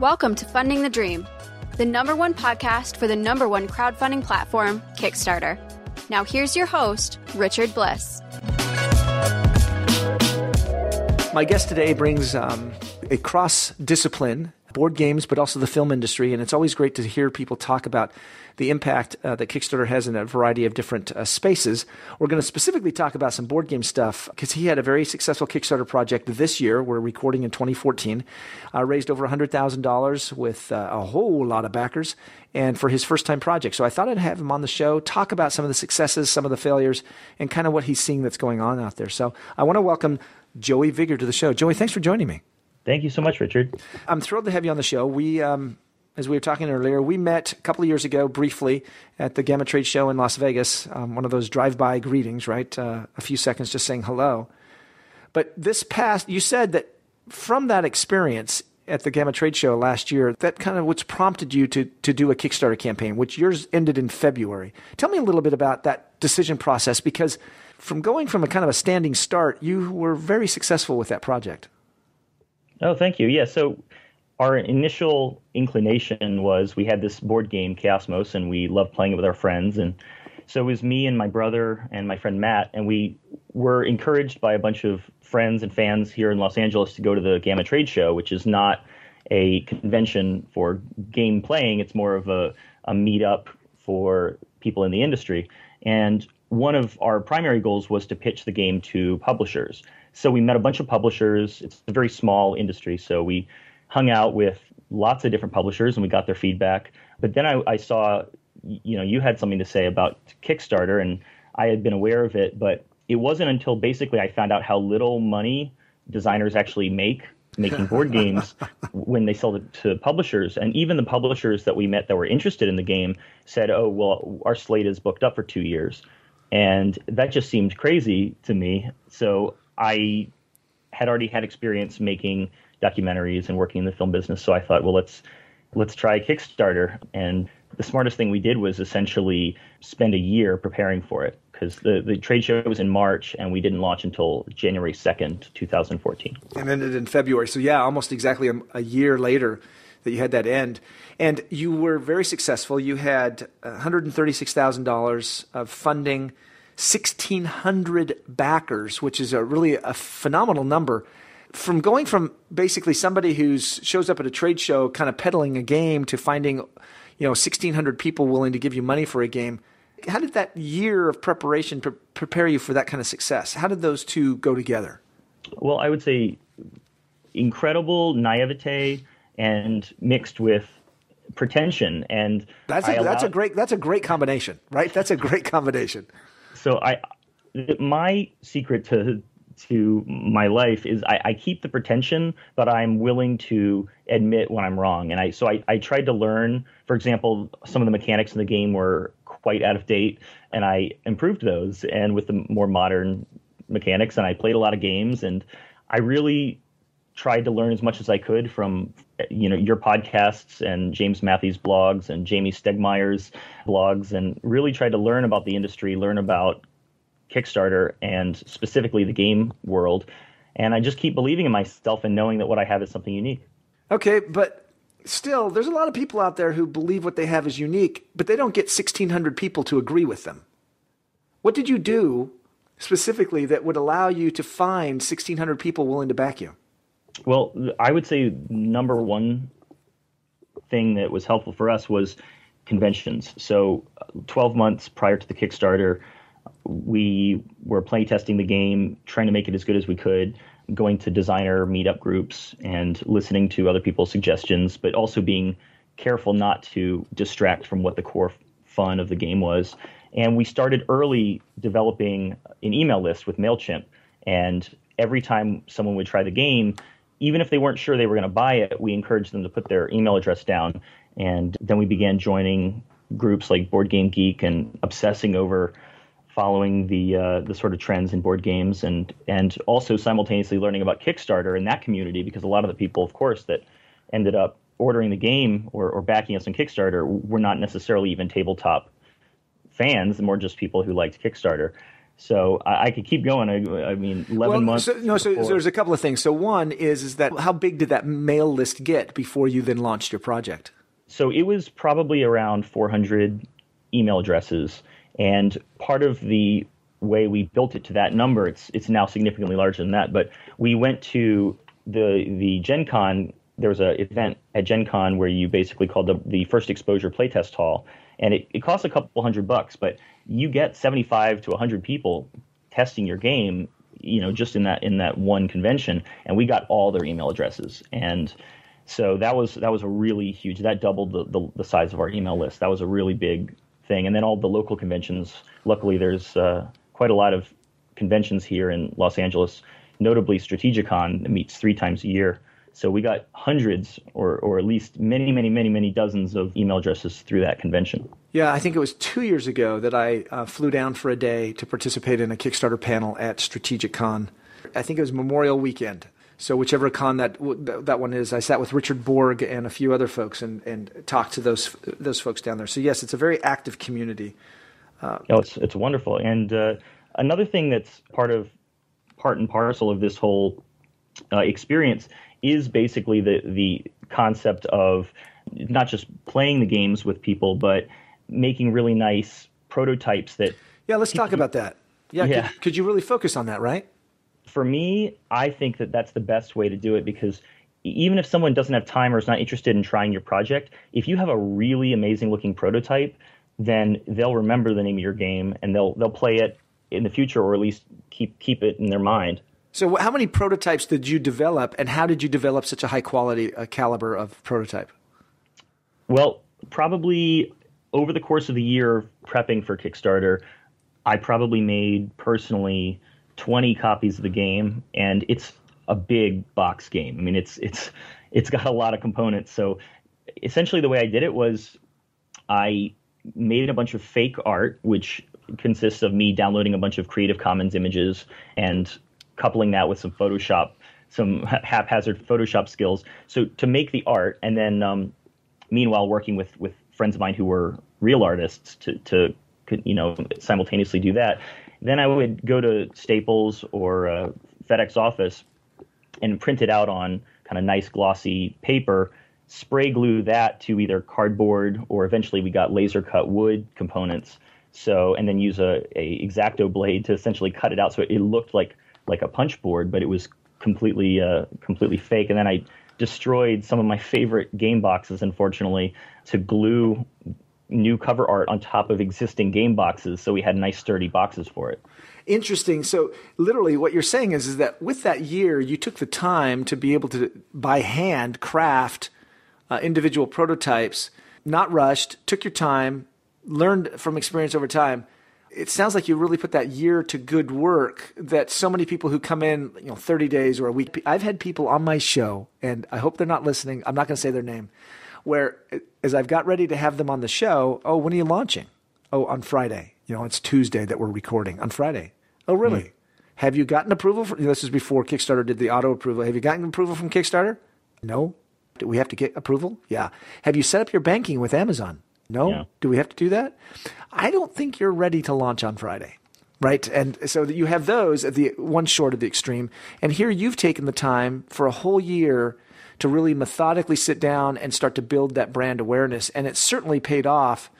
Welcome to Funding the Dream, the number one podcast for the number one crowdfunding platform, Kickstarter. Now, here's your host, Richard Bliss. My guest today brings um, a cross discipline board games, but also the film industry. And it's always great to hear people talk about the impact uh, that Kickstarter has in a variety of different uh, spaces. We're going to specifically talk about some board game stuff because he had a very successful Kickstarter project this year. We're recording in 2014, uh, raised over $100,000 with uh, a whole lot of backers and for his first time project. So I thought I'd have him on the show, talk about some of the successes, some of the failures, and kind of what he's seeing that's going on out there. So I want to welcome Joey Vigour to the show. Joey, thanks for joining me. Thank you so much, Richard. I'm thrilled to have you on the show. We, um, as we were talking earlier, we met a couple of years ago briefly at the GAMA Trade Show in Las Vegas. Um, one of those drive-by greetings, right? Uh, a few seconds just saying hello. But this past, you said that from that experience at the GAMA Trade Show last year, that kind of what's prompted you to to do a Kickstarter campaign, which yours ended in February. Tell me a little bit about that decision process, because from going from a kind of a standing start, you were very successful with that project. Oh, thank you. Yeah. So our initial inclination was we had this board game, Chaosmos, and we loved playing it with our friends. And so it was me and my brother and my friend Matt, and we were encouraged by a bunch of friends and fans here in Los Angeles to go to the GAMA Trade Show, which is not a convention for game playing. It's more of a, a meetup for people in the industry. And one of our primary goals was to pitch the game to publishers. So we met a bunch of publishers. It's a very small industry, so we hung out with lots of different publishers and we got their feedback. But then I, I saw, you know, you had something to say about Kickstarter, and I had been aware of it, but it wasn't until basically I found out how little money designers actually make making board games when they sell it to publishers. And even the publishers that we met that were interested in the game said, oh, well, our slate is booked up for two years. And that just seemed crazy to me. So I had already had experience making documentaries and working in the film business, so I thought, well, let's let's try Kickstarter. And the smartest thing we did was essentially spend a year preparing for it because the, the trade show was in March and we didn't launch until January 2nd, 2014. And ended in February. So, yeah, almost exactly a, a, year later that you had that end. And you were very successful. You had $136,000 of funding 1,600 backers, which is a really a phenomenal number. From going from basically somebody who shows up at a trade show kind of peddling a game to finding, you know, 1,600 people willing to give you money for a game, how did that year of preparation pre- prepare you for that kind of success? How did those two go together? Well, I would say incredible naivete and mixed with pretension and that's a, allowed... that's a great that's a great combination right that's a great combination so I my secret to to my life is I, I, keep the pretension, but I'm willing to admit when I'm wrong. And I so I, I tried to learn. For example, some of the mechanics in the game were quite out of date, and I improved those. And with the more modern mechanics, and I played a lot of games, and I really tried to learn as much as I could from you know your podcasts and James Mathe's blogs and Jamey Stegmaier's blogs, and really tried to learn about the industry, learn about Kickstarter and specifically the game world. And I just keep believing in myself and knowing that what I have is something unique. Okay, but still, there's a lot of people out there who believe what they have is unique, but they don't get 1,600 people to agree with them. What did you do specifically that would allow you to find 1,600 people willing to back you? Well, I would say number one thing that was helpful for us was conventions. So, uh, 12 months prior to the Kickstarter, we were playtesting the game, trying to make it as good as we could, going to designer meetup groups and listening to other people's suggestions, but also being careful not to distract from what the core fun of the game was. And we started early developing an email list with MailChimp. And every time someone would try the game, even if they weren't sure they were going to buy it, we encouraged them to put their email address down. And then we began joining groups like Board Game Geek and obsessing over following the uh, the sort of trends in board games and and also simultaneously learning about Kickstarter in that community because a lot of the people, of course, that ended up ordering the game or, or backing us on Kickstarter were not necessarily even tabletop fans, more just people who liked Kickstarter. So I, I could keep going. I, I mean, eleven well, months. So, no, so, so, there's a couple of things. So one is is that how big did that mail list get before you then launched your project? So it was probably around 400 email addresses, and part of the way we built it to that number, it's it's now significantly larger than that. But we went to the the Gen Con. There was an event at Gen Con where you basically called the, the first exposure playtest hall, and it, it costs a couple hundred bucks, but you get 75 to 100 people testing your game you know just in that in that one convention. And we got all their email addresses. And so that was that was a really huge that doubled the, the, the size of our email list. That was a really big thing. And then all the local conventions luckily there's uh, quite a lot of conventions here in los angeles notably strategicon that meets three times a year so we got hundreds, or or at least many, many, many, many dozens of email addresses through that convention. Yeah, I think it was two years ago that I uh, flew down for a day to participate in a Kickstarter panel at Strategicon. I think it was Memorial Weekend. So whichever con that that one is, I sat with Richard Borg and a few other folks and, and talked to those those folks down there. So yes, it's a very active community. Uh, oh, it's it's wonderful. And uh, another thing that's part of part and parcel of this whole uh, experience is basically the the concept of not just playing the games with people, but making really nice prototypes that. Yeah, let's talk about that. Yeah, yeah. Could, could you really focus on that, right? For me, I think that that's the best way to do it because even if someone doesn't have time or is not interested in trying your project, if you have a really amazing looking prototype, then they'll remember the name of your game and they'll they'll play it in the future or at least keep keep it in their mind. So, how many prototypes did you develop, and how did you develop such a high quality uh, caliber of prototype? Well, probably over the course of the year prepping for Kickstarter, I probably made personally 20 copies of the game, and it's a big box game. I mean, it's it's it's got a lot of components. So, essentially, the way I did it was I made a bunch of fake art, which consists of me downloading a bunch of Creative Commons images and coupling that with some Photoshop, some haphazard Photoshop skills. So to make the art, and then um, meanwhile working with with friends of mine who were real artists to to you know simultaneously do that. Then I would go to Staples or uh, FedEx office and print it out on kind of nice glossy paper spray glue that to either cardboard or eventually we got laser cut wood components so and then use a, a exacto blade to essentially cut it out so it, it looked like like a punch board, but it was completely uh, completely fake. And then I destroyed some of my favorite game boxes, unfortunately, to glue new cover art on top of existing game boxes, so we had nice sturdy boxes for it. Interesting. So literally, what you're saying is, is that with that year, you took the time to be able to, by hand, craft uh, individual prototypes, not rushed, took your time, learned from experience over time it sounds like you really put that year to good work that so many people who come in, you know, 30 days or a week. I've had people on my show, and I hope they're not listening. I'm not going to say their name, where as I've got ready to have them on the show, oh, when are you launching? Oh, on Friday. You know, it's Tuesday that we're recording on Friday. Oh, really? Mm. Have you gotten approval? For, this is before Kickstarter did the auto approval. Have you gotten approval from Kickstarter? No. Do we have to get approval? Yeah. Have you set up your banking with Amazon? No? Yeah. Do we have to do that? I don't think you're ready to launch on Friday. Right. And so that you have those at the one short of the extreme. And here you've taken the time for a whole year to really methodically sit down and start to build that brand awareness. And it's certainly paid off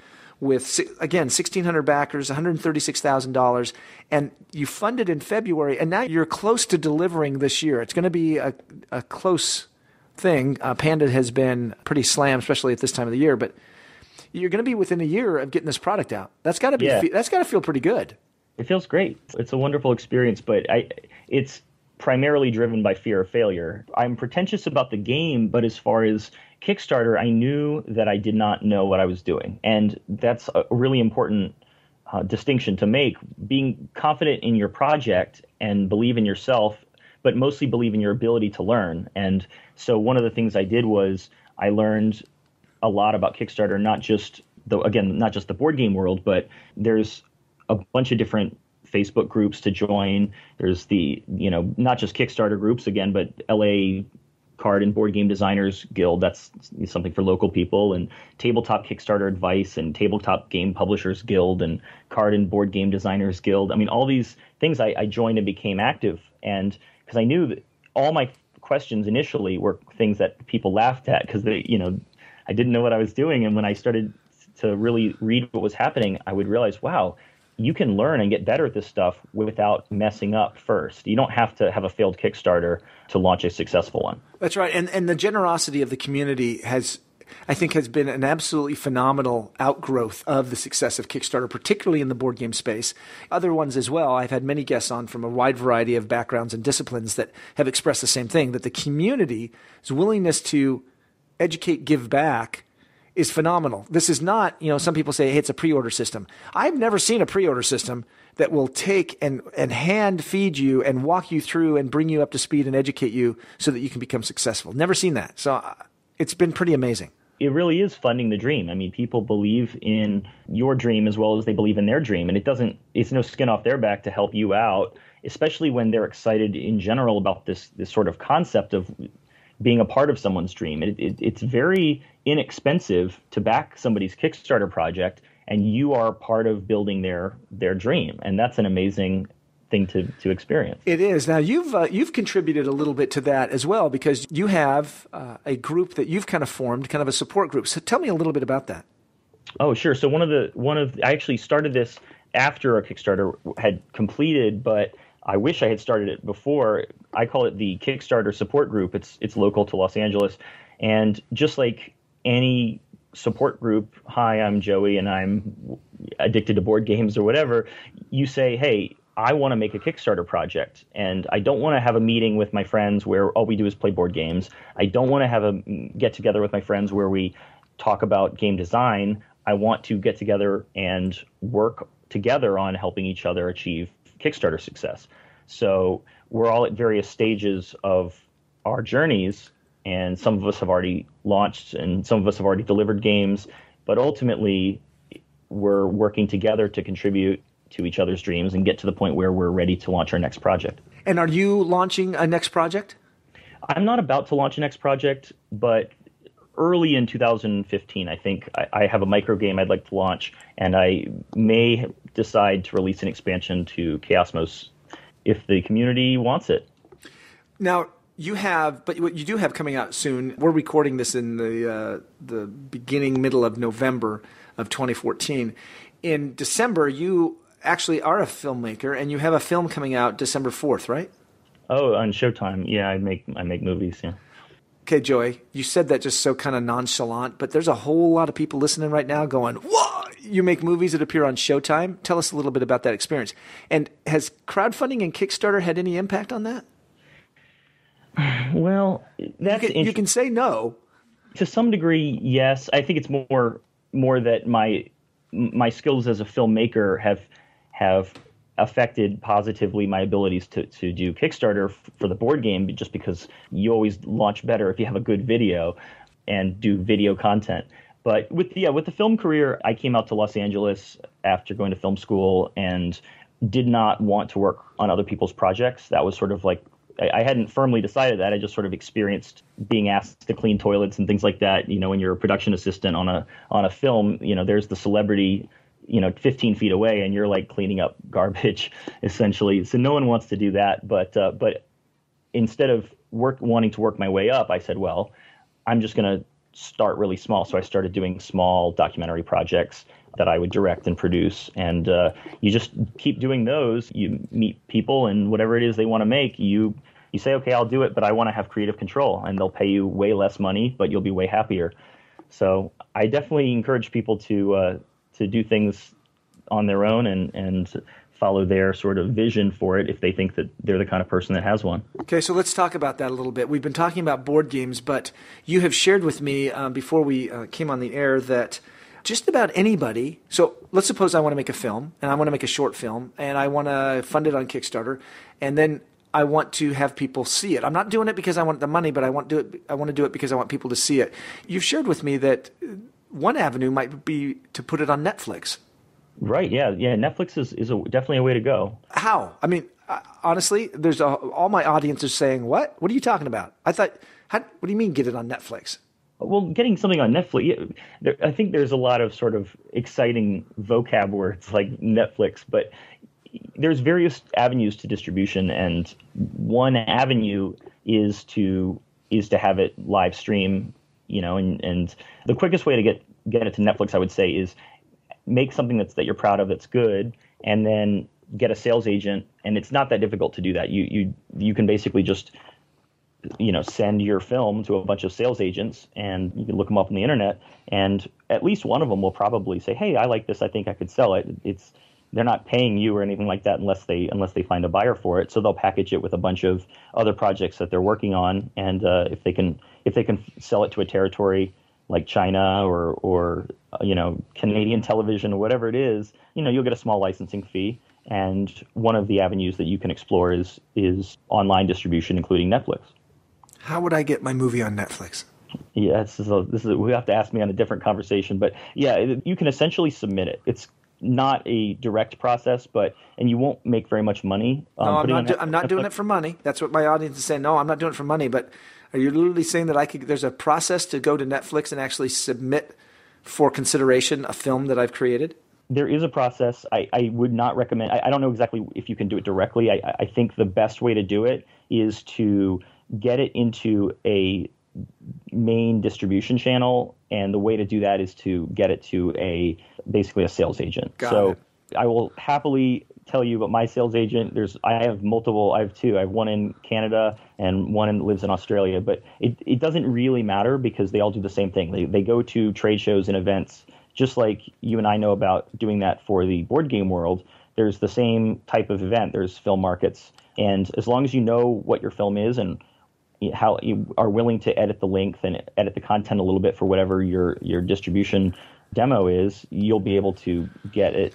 with, again, 1,600 backers, $136,000. And you funded in February. And now you're close to delivering this year. It's going to be a, a close thing. Uh, Panda has been pretty slammed, especially at this time of the year. But you're going to be within a year of getting this product out. That's got to be yeah. that's got to feel pretty good. It feels great. It's a wonderful experience, but I it's primarily driven by fear of failure. I'm pretentious about the game, but as far as Kickstarter, I knew that I did not know what I was doing, and that's a really important uh, distinction to make. Being confident in your project and believe in yourself, but mostly believe in your ability to learn. And so one of the things I did was I learned a lot about Kickstarter, not just the again, not just the board game world, but there's a bunch of different Facebook groups to join. There's the you know not just Kickstarter groups again, but LA Card and Board Game Designers Guild. That's something for local people, and Tabletop Kickstarter Advice and Tabletop Game Publishers Guild and Card and Board Game Designers Guild. I mean, all these things I, I joined and became active, and because I knew that all my questions initially were things that people laughed at because they, you know, I didn't know what I was doing, and when I started to really read what was happening, I would realize, wow, you can learn and get better at this stuff without messing up first. You don't have to have a failed Kickstarter to launch a successful one. That's right. And and the generosity of the community has I think has been an absolutely phenomenal outgrowth of the success of Kickstarter, particularly in the board game space. Other ones as well. I've had many guests on from a wide variety of backgrounds and disciplines that have expressed the same thing that the community's willingness to educate, give back is phenomenal. This is not, you know, some people say hey, it's a pre-order system. I've never seen a pre-order system that will take and, and hand feed you and walk you through and bring you up to speed and educate you so that you can become successful. Never seen that. So uh, it's been pretty amazing. It really is funding the dream. I mean, people believe in your dream as well as they believe in their dream, and it doesn't. It's no skin off their back to help you out, especially when they're excited in general about this this sort of concept of being a part of someone's dream. It, it, it's very inexpensive to back somebody's Kickstarter project, and you are part of building their their dream, and that's an amazing thing to to experience. It is. Now you've uh, you've contributed a little bit to that as well because you have uh, a group that you've kind of formed, kind of a support group. So tell me a little bit about that. Oh, sure. So one of the one of I actually started this after a Kickstarter had completed, but I wish I had started it before. I call it the Kickstarter support group. It's it's local to Los Angeles, and just like any support group, hi, I'm Joey, and I'm addicted to board games or whatever. You say, hey, I want to make a Kickstarter project, and I don't want to have a meeting with my friends where all we do is play board games. I don't want to have a get together with my friends where we talk about game design. I want to get together and work together on helping each other achieve Kickstarter success. So we're all at various stages of our journeys, and some of us have already launched, and some of us have already delivered games. But ultimately, we're working together to contribute to each other's dreams and get to the point where we're ready to launch our next project. And are you launching a next project? I'm not about to launch a next project, but early in 2015, I think I, I, have a micro game I'd like to launch, and I may decide to release an expansion to Chaosmos if the community wants it. Now you have, but what you do have coming out soon. We're recording this in the uh, the beginning middle of November of 2014. In December, you actually are a filmmaker, and you have a film coming out December 4th, right? Oh, on Showtime. Yeah, I make I make movies. Yeah. Okay, Joey, you said that just so kind of nonchalant, but there's a whole lot of people listening right now going, "Whoa, you make movies that appear on Showtime. Tell us a little bit about that experience. And has crowdfunding and Kickstarter had any impact on that? Well, that's you can, you can say no. To some degree, yes. I think it's more more that my my skills as a filmmaker have have affected positively my abilities to, to do Kickstarter f- for the board game just because you always launch better if you have a good video and do video content. But with the, yeah, with the film career, I came out to Los Angeles after going to film school and did not want to work on other people's projects. That was sort of like I, hadn't firmly decided that. I just sort of experienced being asked to clean toilets and things like that. You know, when you're a production assistant on a on a film, you know, there's the celebrity, you know, 15 feet away, and you're like cleaning up garbage essentially. So no one wants to do that. But uh, but instead of work wanting to work my way up, I said, well, I'm just to start really small. So I started doing small documentary projects that I would direct and produce. And uh, you just keep doing those. You meet people, and whatever it is they want to make, you you say, okay, I'll do it, but I want to have creative control, and they'll pay you way less money, but you'll be way happier. So I definitely encourage people to uh, to do things on their own and and follow their sort of vision for it if they think that they're the kind of person that has one. Okay, so let's talk about that a little bit. We've been talking about board games, but you have shared with me um, before we uh, came on the air that just about anybody. So let's suppose I want to make a film and I want to make a short film and I want to fund it on Kickstarter, and then I want to have people see it. I'm not doing it because I want the money, but I want to do it. I want to do it because I want people to see it. You've shared with me that one avenue might be to put it on Netflix. Right. Yeah. Yeah. Netflix is, is a, definitely a way to go. How? I mean, uh, honestly, there's a, all my audience is saying, "What? What are you talking about?" I thought How, what do you mean get it on Netflix? Well, getting something on Netflix, there, I think there's a lot of sort of exciting vocab words like Netflix, but there's various avenues to distribution, and one avenue is to is to have it live stream. You know, and and the quickest way to get get it to Netflix, I would say, is make something that's that you're proud of, that's good, and then get a sales agent. And it's not that difficult to do that. You you you can basically just you know send your film to a bunch of sales agents and you can look them up on the internet and at least one of them will probably say hey i like this i think i could sell it it's they're not paying you or anything like that unless they unless they find a buyer for it so they'll package it with a bunch of other projects that they're working on and uh, if they can if they can sell it to a territory like China or or uh, you know Canadian television or whatever it is you know you'll get a small licensing fee and one of the avenues that you can explore is is online distribution including Netflix how would I get my movie on Netflix? Yeah, this is, a, this is a, we have to ask me on a different conversation, but yeah, you can essentially submit it. It's not a direct process, but and you won't make very much money. Um, no, I'm not. Do, I'm not doing it for money. That's what my audience is saying. No, I'm not doing it for money. But are you literally saying that I could? There's a process to go to Netflix and actually submit for consideration a film that I've created. There is a process. I, I would not recommend. I, I, don't know exactly if you can do it directly. I, I think the best way to do it is to get it into a main distribution channel and the way to do that is to get it to a basically a sales agent Got so it. i will happily tell you but my sales agent. There's i have multiple i have two. I have one in canada and one in, lives in australia. But it, it doesn't really matter because they all do the same thing. They, they go to trade shows and events just like you and i know about doing that for the board game world. There's the same type of event. There's film markets. And as long as you know what your film is and how you are willing to edit the length and edit the content a little bit for whatever your your distribution demo is, you'll be able to get it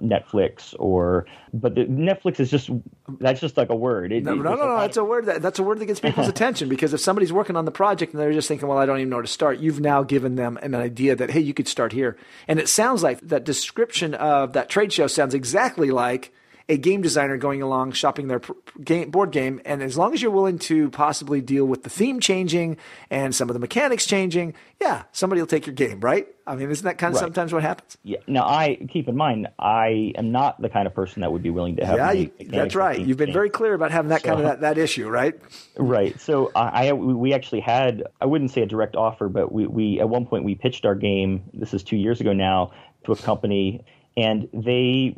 Netflix or but the, Netflix is just that's just like a word. It, no, no, no, no, that's a word that that's a word that gets people's attention because if somebody's working on the project and they're just thinking, well, I don't even know where to start, you've now given them an idea that hey, you could start here, and it sounds like that description of that trade show sounds exactly like a game designer going along shopping their game, board game, and as long as you're willing to possibly deal with the theme changing and some of the mechanics changing, yeah, somebody will take your game, right? I mean, isn't that kind of right. sometimes what happens? Yeah. Now, I keep in mind, I am not the kind of person that would be willing to have. Yeah, you, that's right. You've been very clear about having that so, kind of that, that issue, right? Right. So I, I, we actually had I wouldn't say a direct offer, but we, we at one point we pitched our game. This is two years ago now to a company, and they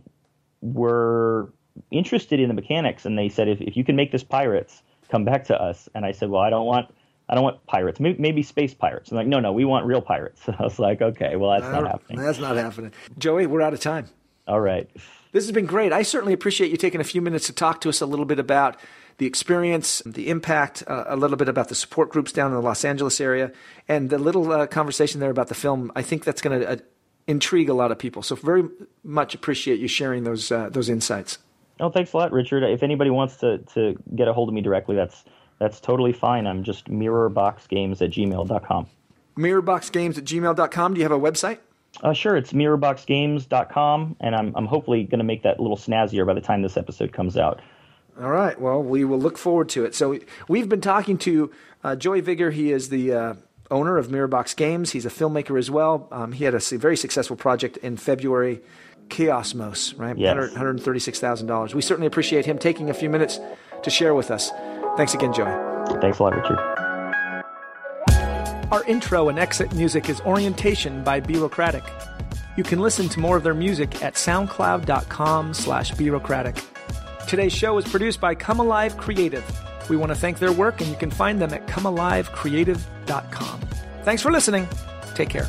were interested in the mechanics, and they said, if, if you can make this pirates, come back to us. And I said, well, I don't want. I don't want pirates. Maybe, maybe space pirates. I'm like, no, no, we want real pirates. I was like, okay, well, that's not happening. That's not happening. Joey, we're out of time. All right. This has been great. I certainly appreciate you taking a few minutes to talk to us a little bit about the experience, the impact, uh, a little bit about the support groups down in the Los Angeles area, and the little uh, conversation there about the film. I think that's going to uh, intrigue a lot of people. So very much appreciate you sharing those uh, those insights. Oh, thanks a lot, Richard. If anybody wants to, to get a hold of me directly, that's that's totally fine. I'm just mirrorboxgames at gmail.com. Mirrorboxgames at gmail.com. Do you have a website? Uh, sure, it's mirrorboxgames.com, and I'm, I'm hopefully going to make that a little snazzier by the time this episode comes out. All right. Well, we will look forward to it. So we've been talking to uh, Joey Vigour. He is the uh, owner of Mirrorbox Games. He's a filmmaker as well. Um, he had a very successful project in February, Chaosmos, right? Yes. $136,000. We certainly appreciate him taking a few minutes to share with us. Thanks again, Joey. Thanks a lot, Richard. Our intro and exit music is Orientation by Bureaucratic. You can listen to more of their music at soundcloud.com slash bureaucratic. Today's show is produced by Come Alive Creative. We want to thank their work, and you can find them at comealivecreative.com. Thanks for listening. Take care.